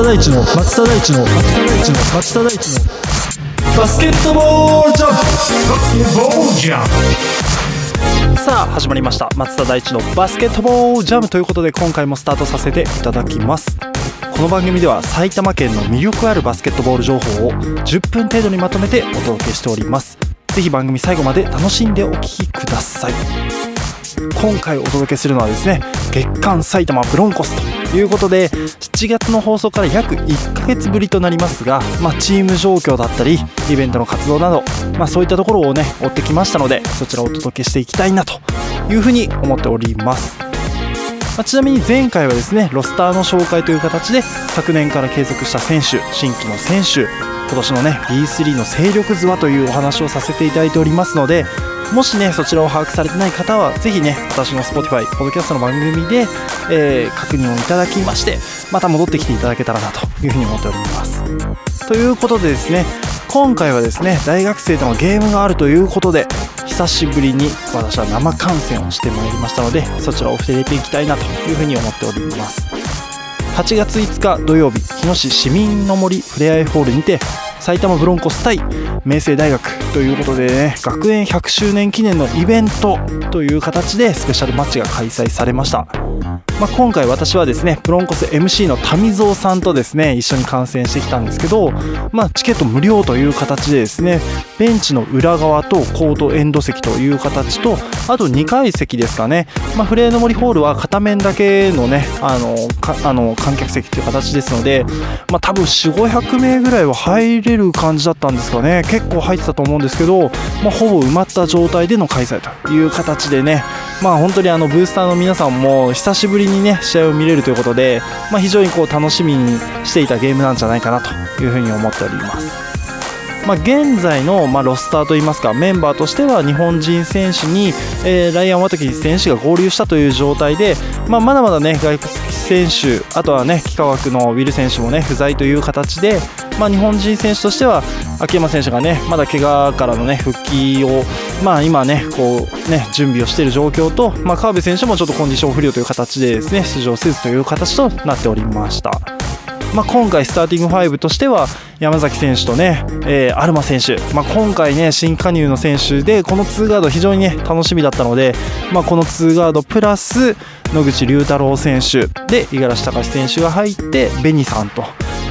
田大地の松田大地の松田大地の松田大地のバスケットボールジャンプバスケットボールジャンプさあ始まりました。松田大地のバスケットボールジャムということで今回もスタートさせていただきます。この番組では埼玉県の魅力あるバスケットボール情報を10分程度にまとめてお届けしております。ぜひ番組最後まで楽しんでお聴きください。今回お届けするのはですね月刊埼玉ブロンコスということで7月の放送から約1ヶ月ぶりとなりますが、まあ、チーム状況だったりイベントの活動など、まあ、そういったところをね追ってきましたのでそちらをお届けしていきたいなというふうに思っております。ま、ちなみに前回はですねロスターの紹介という形で昨年から継続した選手新規の選手今年のね B3 の勢力図はというお話をさせていただいておりますのでもしねそちらを把握されてない方はぜひね私の Spotify ポッドキャストの番組で、えー、確認をいただきましてまた戻ってきていただけたらなというふうに思っております。ということでですね今回はですね大学生とのゲームがあるということで久しぶりに私は生観戦をしてまいりましたのでそちらを触れていきたいなというふうに思っております。8月5日土曜日日野市市民の森ふれあいホールにて埼玉ブロンコス対明星大学ということでね学園100周年記念のイベントという形でスペシャルマッチが開催されました。まあ、今回私はですねブロンコス MC の民蔵さんとですね一緒に観戦してきたんですけど、まあ、チケット無料という形でですねベンチの裏側とコートエンド席という形とあと2階席ですかね、まあ、フレーの森ホールは片面だけのねあのあの観客席という形ですので、まあ、多分4500名ぐらいは入れる感じだったんですかね。結構入ってたと思うんですけど、まあ、ほぼ埋まった状態での開催という形でね。まあ本当にあのブースターの皆さんも久しぶりにね試合を見れるということで、まあ、非常にこう楽しみにしていたゲームなんじゃないかなというふうに思っております。まあ、現在の、まあ、ロスターといいますかメンバーとしては日本人選手に、え、ライアン・ワトキ選手が合流したという状態で、まあ、まだまだね外国選手あとはね幾何学のウィル選手もね不在という形で、まあ、日本人選手としては秋山選手がねまだ怪我からのね復帰を、まあ、今ねこうね準備をしている状況と、まあ、川辺選手もちょっとコンディション不良という形でですね出場せずという形となっておりました。まあ、今回スターティング5としては山崎選手とね、えー、アルマ選手、まあ、今回ね新加入の選手でこの2ガード非常にね楽しみだったので、まあ、この2ガードプラス野口龍太郎選手で五十嵐隆選手が入って紅さんと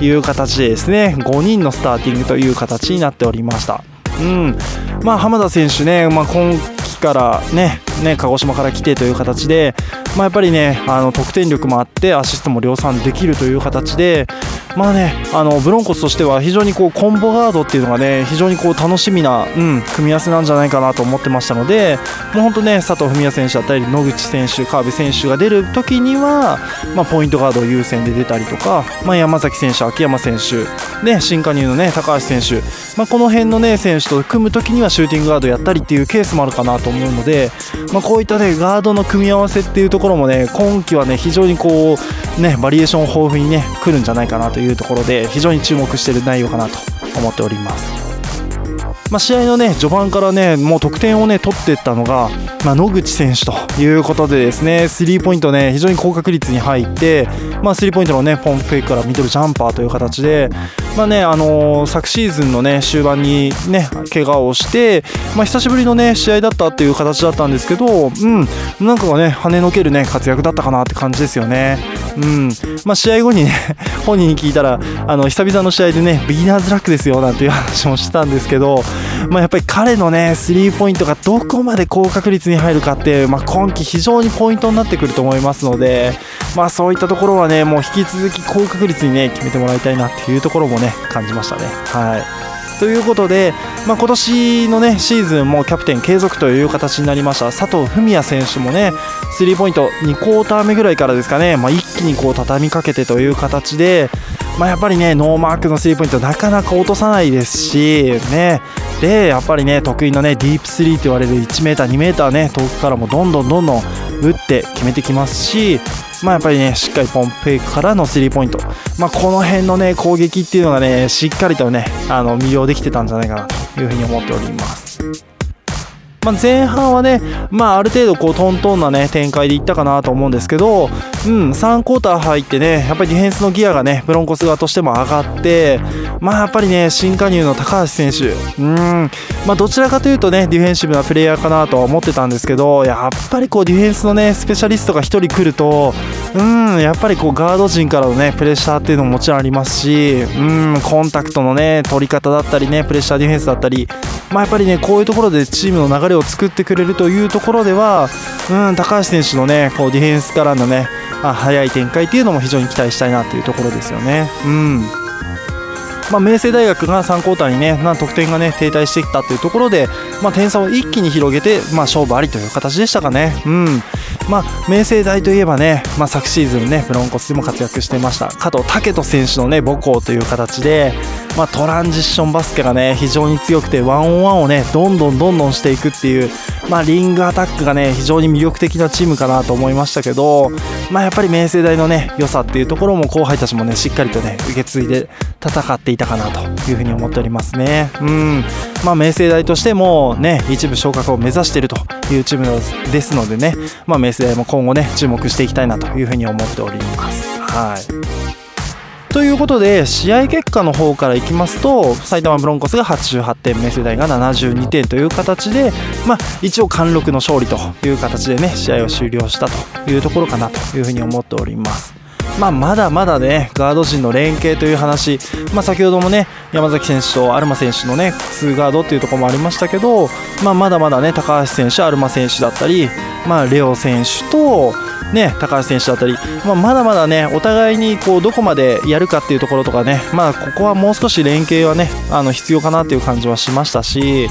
いう形でですね5人のスターティングという形になっておりました。うんまあ、浜田選手ね、まあ、今季からねね鹿児島から来てという形で、まあ、やっぱりねあの得点力もあってアシストも量産できるという形で、まあね、あのブロンコスとしては非常にこうコンボガードっていうのがね非常にこう楽しみな、うん、組み合わせなんじゃないかなと思ってましたのでもう本当ね佐藤文也選手だったり野口選手川辺選手が出る時には、まあ、ポイントガード優先で出たりとか、まあ、山崎選手、秋山選手、ね、新加入の、ね、高橋選手、まあ、この辺の、ね、選手と組む時にはシューティングガードやったりっていうケースもあるかなと思うので、まあ、こういった、ね、ガードの組み合わせっていうところもね今季はね非常にこう、ね、バリエーション豊富にね来るんじゃないかなというところで非常に注目している内容かなと思っております。まあ、試合のね序盤からねもう得点をね取っていったのが、まあ、野口選手ということでですねスリーポイントね非常に高確率に入って、まあ、スリーポイントのねポンプフェイクからミドルジャンパーという形で、まあねあのー、昨シーズンのね終盤にね怪我をして、まあ、久しぶりのね試合だったっていう形だったんですけど、うん、なんかね跳ねのけるね活躍だったかなって感じですよね。うんまあ、試合後にね本人に聞いたらあの久々の試合でねビギナーズラックですよなんていう話もしてたんですけど、まあ、やっぱり彼のねスリーポイントがどこまで高確率に入るかって、まあ、今季非常にポイントになってくると思いますので、まあ、そういったところはねもう引き続き高確率にね決めてもらいたいなっていうところもね感じましたね。はいということで、まあ、今年の、ね、シーズンもキャプテン継続という形になりました。佐藤文也選手もねスリーポイント2クォーター目ぐらいからですかね、まあ、一気にこう畳みかけてという形で、まあ、やっぱりねノーマークのスリーポイントなかなか落とさないですし、ね、でやっぱりね得意のねディープスリーと言われる 1m、2m ね遠くからもどんどんどんどん打って決めてきますしまあ、やっぱりねしっかりポンペイからのスリーポイント、まあ、この辺のね攻撃っていうのがねしっかりとねあの魅了できてたんじゃないかなというふうに思っております。まあ、前半はね、まあ、ある程度こうトントンな、ね、展開でいったかなと思うんですけど、うん、3クォーター入ってねやっぱりディフェンスのギアがねブロンコス側としても上がってまあやっぱりね新加入の高橋選手うんまあどちらかというとねディフェンシブなプレイヤーかなとは思ってたんですけどやっぱりこうディフェンスのねスペシャリストが1人来るとうんやっぱりこうガード陣からのねプレッシャーっていうのももちろんありますしうんコンタクトのね取り方だったりねプレッシャーディフェンスだったりまあやっぱりねこういうところでチームの流れを作ってくれるというところではうん高橋選手のねこうディフェンスからのねあ早い展開っていうのも非常に期待したいなというところですよね。うんまあ、明星大学が3クォーターにね得点がね停滞してきたというところで、まあ、点差を一気に広げて、まあ、勝負ありという形でしたかね。うんまあ、明星大といえばね、まあ、昨シーズンねブロンコスでも活躍していました加藤武人選手のね母校という形で、まあ、トランジッションバスケがね非常に強くてワンオンワンをねどんどんどんどんしていくっていう、まあ、リングアタックがね非常に魅力的なチームかなと思いましたけど、まあ、やっぱり明星大のね良さっていうところも後輩たちもねしっかりとね受け継いで戦っていたかなというふうに思っておりますね。うんまあ、明星大としてもね一部昇格を目指しているというチームですのでね、まあ、明星大も今後ね注目していきたいなというふうに思っております。はいということで試合結果の方からいきますと埼玉ブロンコスが88点明星大が72点という形で、まあ、一応貫禄の勝利という形でね試合を終了したというところかなというふうに思っております。まあ、まだまだね、ガード陣の連携という話、まあ、先ほどもね、山崎選手とアルマ選手のね、2ガードっていうところもありましたけど、まあ、まだまだね、高橋選手、アルマ選手だったり、まあ、レオ選手と、ね、高橋選手だったり、まあ、まだまだね、お互いにこうどこまでやるかっていうところとかね、まあ、ここはもう少し連携はね、あの必要かなっていう感じはしましたし、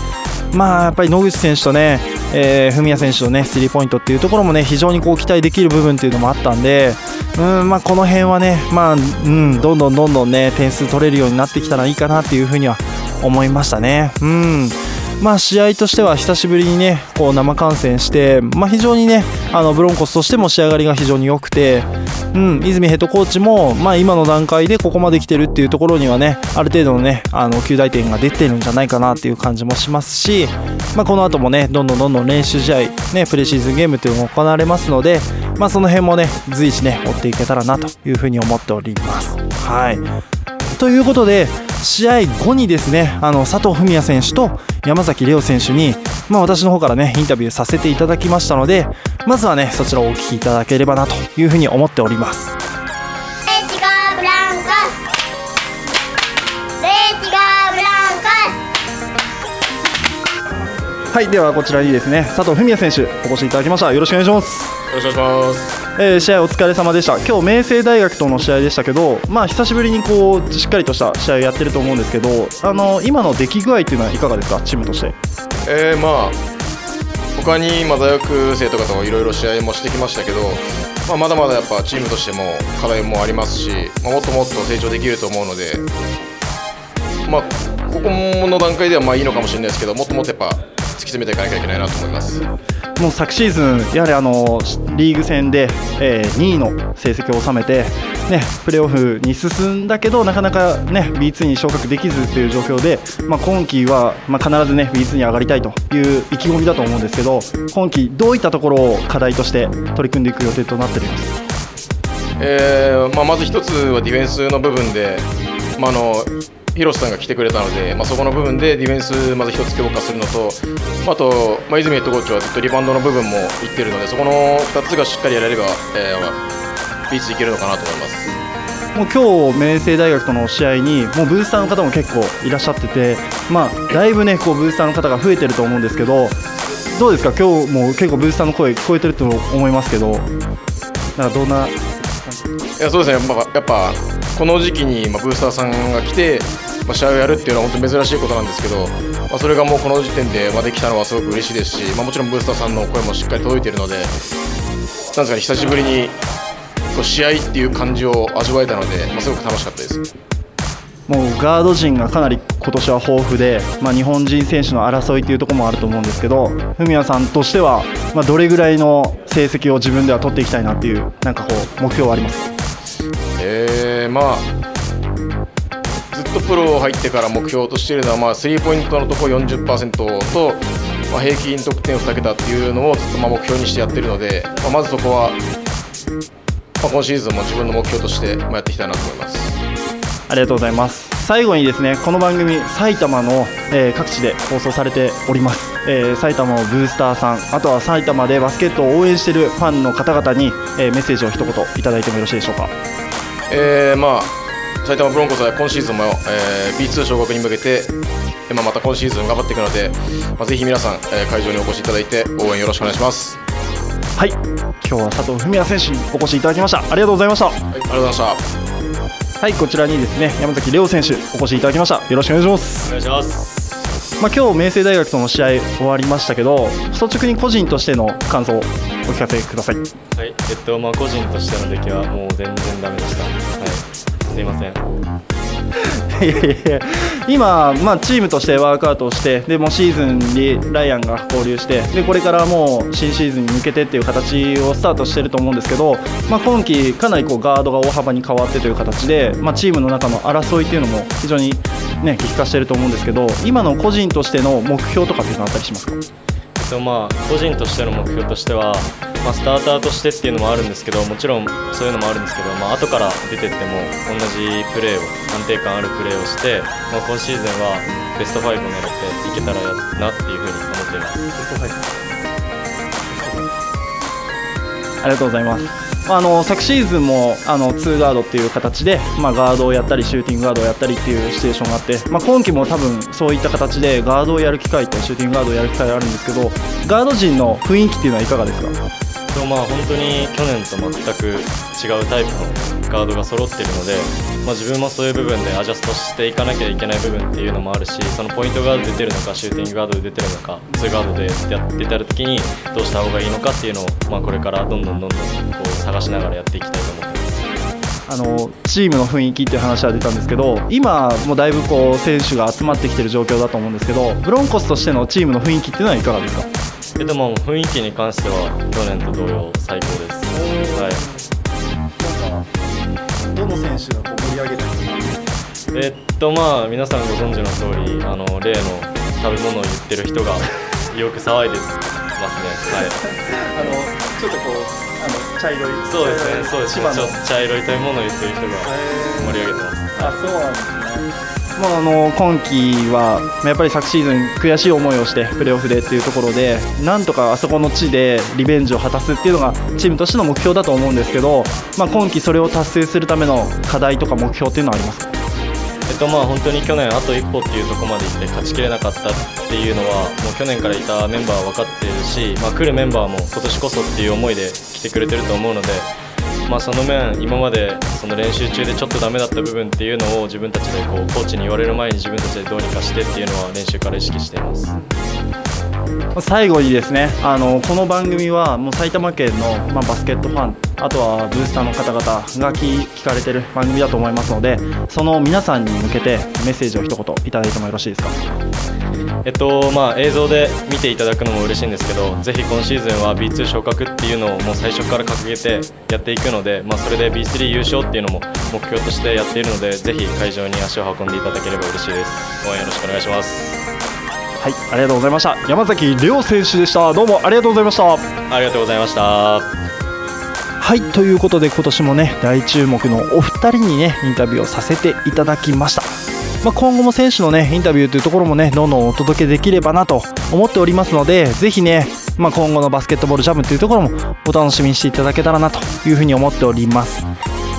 まあ、やっぱり野口選手とね、えー、文谷選手のね、スリーポイントっていうところもね、非常にこう期待できる部分っていうのもあったんで、うんまあ、この辺はね、まあうん、どんどんどんどんね、点数取れるようになってきたらいいかなっていうふうには思いましたね。うんまあ、試合としては久しぶりにねこう生観戦して、まあ、非常にねあのブロンコスとしても仕上がりが非常に良くて、うん、泉ヘッドコーチも、まあ、今の段階でここまで来てるっていうところにはねある程度のねあの9大点が出てるんじゃないかなっていう感じもしますし、まあ、この後もねどんどんどんどん練習試合、ね、プレシーズンゲームというのが行われますので、まあ、その辺もね随時ね追っていけたらなというふうに思っております。はいということで試合後にですねあの佐藤文也選手と山崎怜央選手に、まあ、私の方からねインタビューさせていただきましたのでまずはねそちらをお聞きいただければなというふうに思っております。はいではこちらにですね佐藤文也選手お越しいただきました。よろしくお願いします。よろしくお願いします。えー、試合お疲れ様でした。今日明星大学との試合でしたけどまあ久しぶりにこうしっかりとした試合をやってると思うんですけどあの今の出来具合っていうのはいかがですか？チームとして。えー、まあ他にま大学生とかといろいろ試合もしてきましたけど、まあ、まだまだやっぱチームとしても課題もありますし、まあ、もっともっと成長できると思うのでまあここの段階ではまあいいのかもしれないですけどもっともっとやっぱ突き詰めていかなきゃいけないなと思います。もう昨シーズン、やはりあのリーグ戦で、えー、2位の成績を収めて、ね、プレーオフに進んだけどなかなか、ね、B2 に昇格できずという状況で、まあ、今季は、まあ、必ず、ね、B2 に上がりたいという意気込みだと思うんですけど今季、どういったところを課題として取り組んでいく予定となっています、えーまあ、まず一つはディフェンスの部分で、まあ、あの広瀬さんが来てくれたので、まあ、そこの部分でディフェンスまず1つ強化するのと、あと、まあ、泉ヘッドコーチはずっとリバウンドの部分も言ってるのでそこの2つがしっかりやれれば、えー、ビーチいけるのかなと思います。もう今日明星大学との試合にもうブースターの方も結構いらっしゃってて、まあ、だいぶねこうブースターの方が増えてると思うんですけどどうですか？今日も結構ブースターの声聞こえてると思いますけどなんかどんないやそうですね、まあ、やっぱこの時期に、まあ、ブースターさんが来てまあ、試合をやるっていうのは本当珍しいことなんですけど、まあ、それがもうこの時点で、まあ、できたのはすごく嬉しいですし、まあ、もちろんブースターさんの声もしっかり届いているのでなんですか、ね、久しぶりにこう試合っていう感じを味わえたので、まあ、すごく楽しかったです。もうガード陣がかなり今年は豊富で、まあ、日本人選手の争いというところもあると思うんですけど文谷さんとしては、まあ、どれぐらいの成績を自分では取っていきたいなっていうなんかこう目標はあります？えー、まあずっとプロ入ってから目標としているのは、まあ、スリーポイントのところ40%と、まあ、平均得点2桁っていうのをずっとまあ目標にしてやってるので、まあ、まずそこは、まあ、今シーズンも自分の目標としてまあやっていきたいなと思います。ありがとうございます。最後にですねこの番組埼玉の、えー各地で放送されております、えー埼玉のブースターさんあとは埼玉でバスケットを応援しているファンの方々に、えーメッセージを一言いただいてもよろしいでしょうか？えーまあ埼玉ブロンコスは今シーズンも、えー B2 昇格に向けて、えーまあ、また今シーズン頑張っていくので、まあ、ぜひ皆さん、えー会場にお越しいただいて応援よろしくお願いします。はい今日は佐藤文也選手にお越しいただきましたありがとうございましたはい、ありがとうございました。はいこちらにですね山崎亮選手お越しいただきましたよろしくお願いしますお願いします。まあ、今日明星大学との試合終わりましたけど率直に個人としての感想をお聞かせくださいはい、えっと、まあ、個人としての出来はもう全然ダメでした。すいません。いやいや今、まあ、チームとしてワークアウトをしてでもシーズンにライアンが合流してでこれからもう新シーズンに向けてっていう形をスタートしてると思うんですけど、まあ、今季かなりこうガードが大幅に変わってという形で、まあ、チームの中の争いっていうのも非常に、ね、激化してると思うんですけど今の個人としての目標とかっていうのはあったりしますか？えっと、まあ、個人としての目標としては、まあ、スターターとしてっていうのもあるんですけど、もちろんそういうのもあるんですけど、まあ後から出てっても同じプレーを、安定感あるプレーをして、まあ、今シーズンはベスト5を狙っていけたらなっていうふうに思っています。ありがとうございます。あ、あの昨シーズンもあの2ガードっていう形で、まあ、ガードをやったりシューティングガードをやったりっていうシチュエーションがあって、まあ、今季も多分そういった形でガードをやる機会とシューティングガードをやる機会があるんですけどガード陣の雰囲気っていうのはいかがですか？とまあ本当に去年と全く違うタイプのガードが揃っているので、まあ、自分もそういう部分でアジャストしていかなきゃいけない部分っていうのもあるしそのポイントガード出てるのかシューティングガードで出てるのかツーガードでやってた時にどうした方がいいのかっていうのを、まあ、これからどんどんどんどんこう探しながらやっていきたいと思ってます。あのチームの雰囲気っていう話は出たんですけど今もだいぶこう選手が集まってきてる状況だと思うんですけどブロンコスとしてのチームの雰囲気っていうのはいかがですか？えでも雰囲気に関しては去年と同様最高です。はいどの選手が盛り上げたえっとまあ皆さんご存知の通りあの例の食べ物を言ってる人がよく騒いでますね。はい。あのちょっとこうあの茶色いそうですね。そうですね。ちょっと茶色い食べ物を言ってる人が盛り上げてます。あそうなんですね。まあ、あの今季はやっぱり昨シーズン悔しい思いをしてプレーオフでっていうところでなんとかあそこの地でリベンジを果たすっていうのがチームとしての目標だと思うんですけど、まあ、今季それを達成するための課題とか目標っていうのはありますか？えっとまあ本当に去年あと一歩っていうところまで行って勝ちきれなかったっていうのはもう去年からいたメンバーは分かっているし、まあ、来るメンバーも今年こそっていう思いで来てくれてると思うので。まあ、その面、今までその練習中でちょっとダメだった部分っていうのを自分たちでこうコーチに言われる前に自分たちでどうにかしてっていうのは練習から意識しています。最後にですねあのこの番組はもう埼玉県の、まあ、バスケットファンあとはブースターの方々が聞聞かれてる番組だと思いますのでその皆さんに向けてメッセージを一言いただいてもよろしいですか？えっとまあ、映像で見ていただくのも嬉しいんですけどぜひ今シーズンは B2 昇格っていうのをもう最初から掲げてやっていくので、まあ、それで B3 優勝っていうのも目標としてやっているのでぜひ会場に足を運んでいただければ嬉しいです。応援よろしくお願いします。はいありがとうございました。山崎亮選手でした。どうもありがとうございました。ありがとうございました。はいということで今年もね大注目のお二人にねインタビューをさせていただきました、まあ、今後も選手のねインタビューというところもねどんどんお届けできればなと思っておりますのでぜひね、まあ、今後のバスケットボールジャムというところもお楽しみにしていただけたらなというふうに思っております。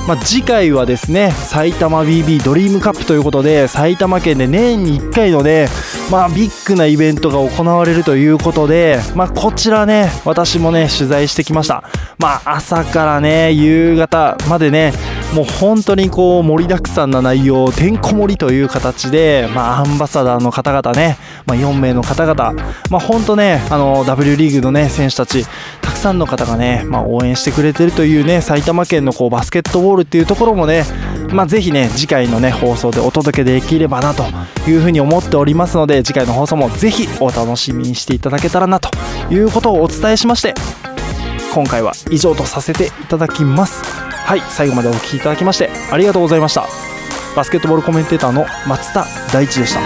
まあ、次回はですね埼玉 BB ドリームカップということで埼玉県で年に1回のね、まあ、ビッグなイベントが行われるということで、まあ、こちらね私もね取材してきました、まあ、朝からね夕方までねもう本当にこう盛りだくさんな内容てんこ盛りという形で、まあ、アンバサダーの方々ね、まあ、4名の方々、まあ、本当ねあの W リーグのね選手たちたくさんの方がね、まあ、応援してくれてるというね埼玉県のこうバスケットボールっていうところもね、まあ、ぜひね次回のね放送でお届けできればなというふうに思っておりますので次回の放送もぜひお楽しみにしていただけたらなということをお伝えしまして今回は以上とさせていただきます。はい最後までお聴きいただきましてありがとうございましたバスケットボールコメンテーターの松田大地でした